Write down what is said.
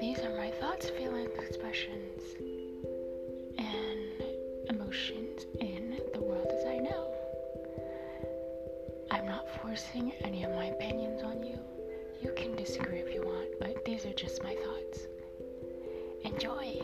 These are my thoughts, feelings, expressions and emotions in the world as I know. I'm not forcing any of my opinions on you. You can disagree if you want, but these are just my thoughts. Enjoy!